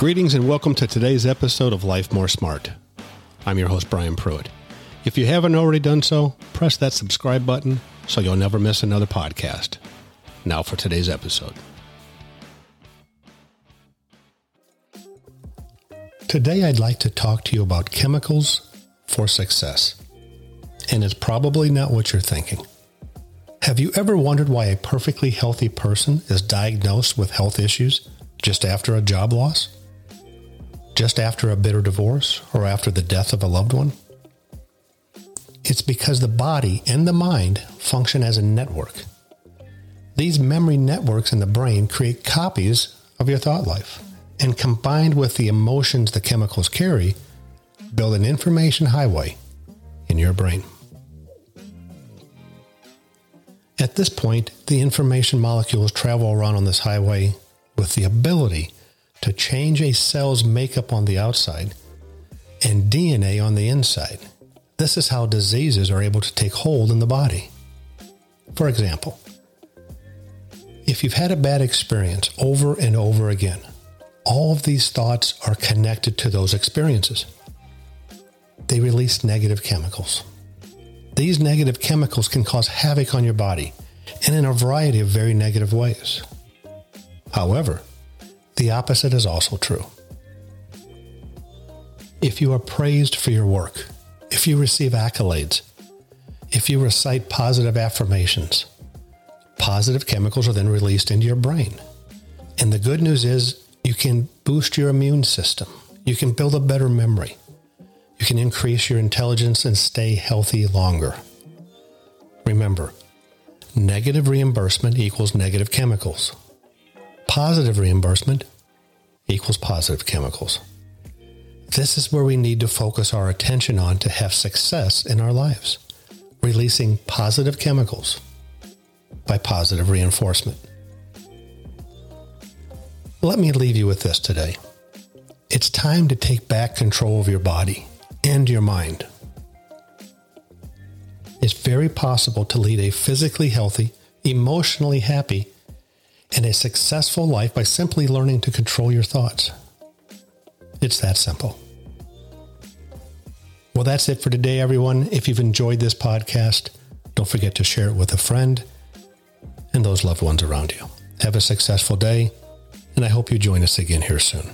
Greetings and welcome to today's episode of Life More Smart. I'm your host, Brian Pruitt. If you haven't already done so, press that subscribe button so you'll never miss another podcast. Now for today's episode. Today, I'd like to talk to you about chemicals for success. And it's probably not what you're thinking. Have you ever wondered why a perfectly healthy person is diagnosed with health issues just after a job loss? Just after a bitter divorce or after the death of a loved one? It's because the body and the mind function as a network. These memory networks in the brain create copies of your thought life, and combined with the emotions the chemicals carry, build an information highway in your brain. At this point, the information molecules travel around on this highway with the ability to change a cell's makeup on the outside and DNA on the inside. This is how diseases are able to take hold in the body. For example, if you've had a bad experience over and over again, all of these thoughts are connected to those experiences. They release negative chemicals. These negative chemicals can cause havoc on your body and in a variety of very negative ways. However, the opposite is also true. If you are praised for your work, if you receive accolades, if you recite positive affirmations, positive chemicals are then released into your brain. And the good news is you can boost your immune system. You can build a better memory. You can increase your intelligence and stay healthy longer. Remember, negative reimbursement equals negative chemicals. Positive reimbursement equals positive chemicals. This is where we need to focus our attention on to have success in our lives, releasing positive chemicals by positive reinforcement. Let me leave you with this today. It's time to take back control of your body and your mind. It's very possible to lead a physically healthy, emotionally happy, and a successful life by simply learning to control your thoughts. It's that simple. Well, that's it for today, everyone. If you've enjoyed this podcast, don't forget to share it with a friend and those loved ones around you. Have a successful day, and I hope you join us again here soon.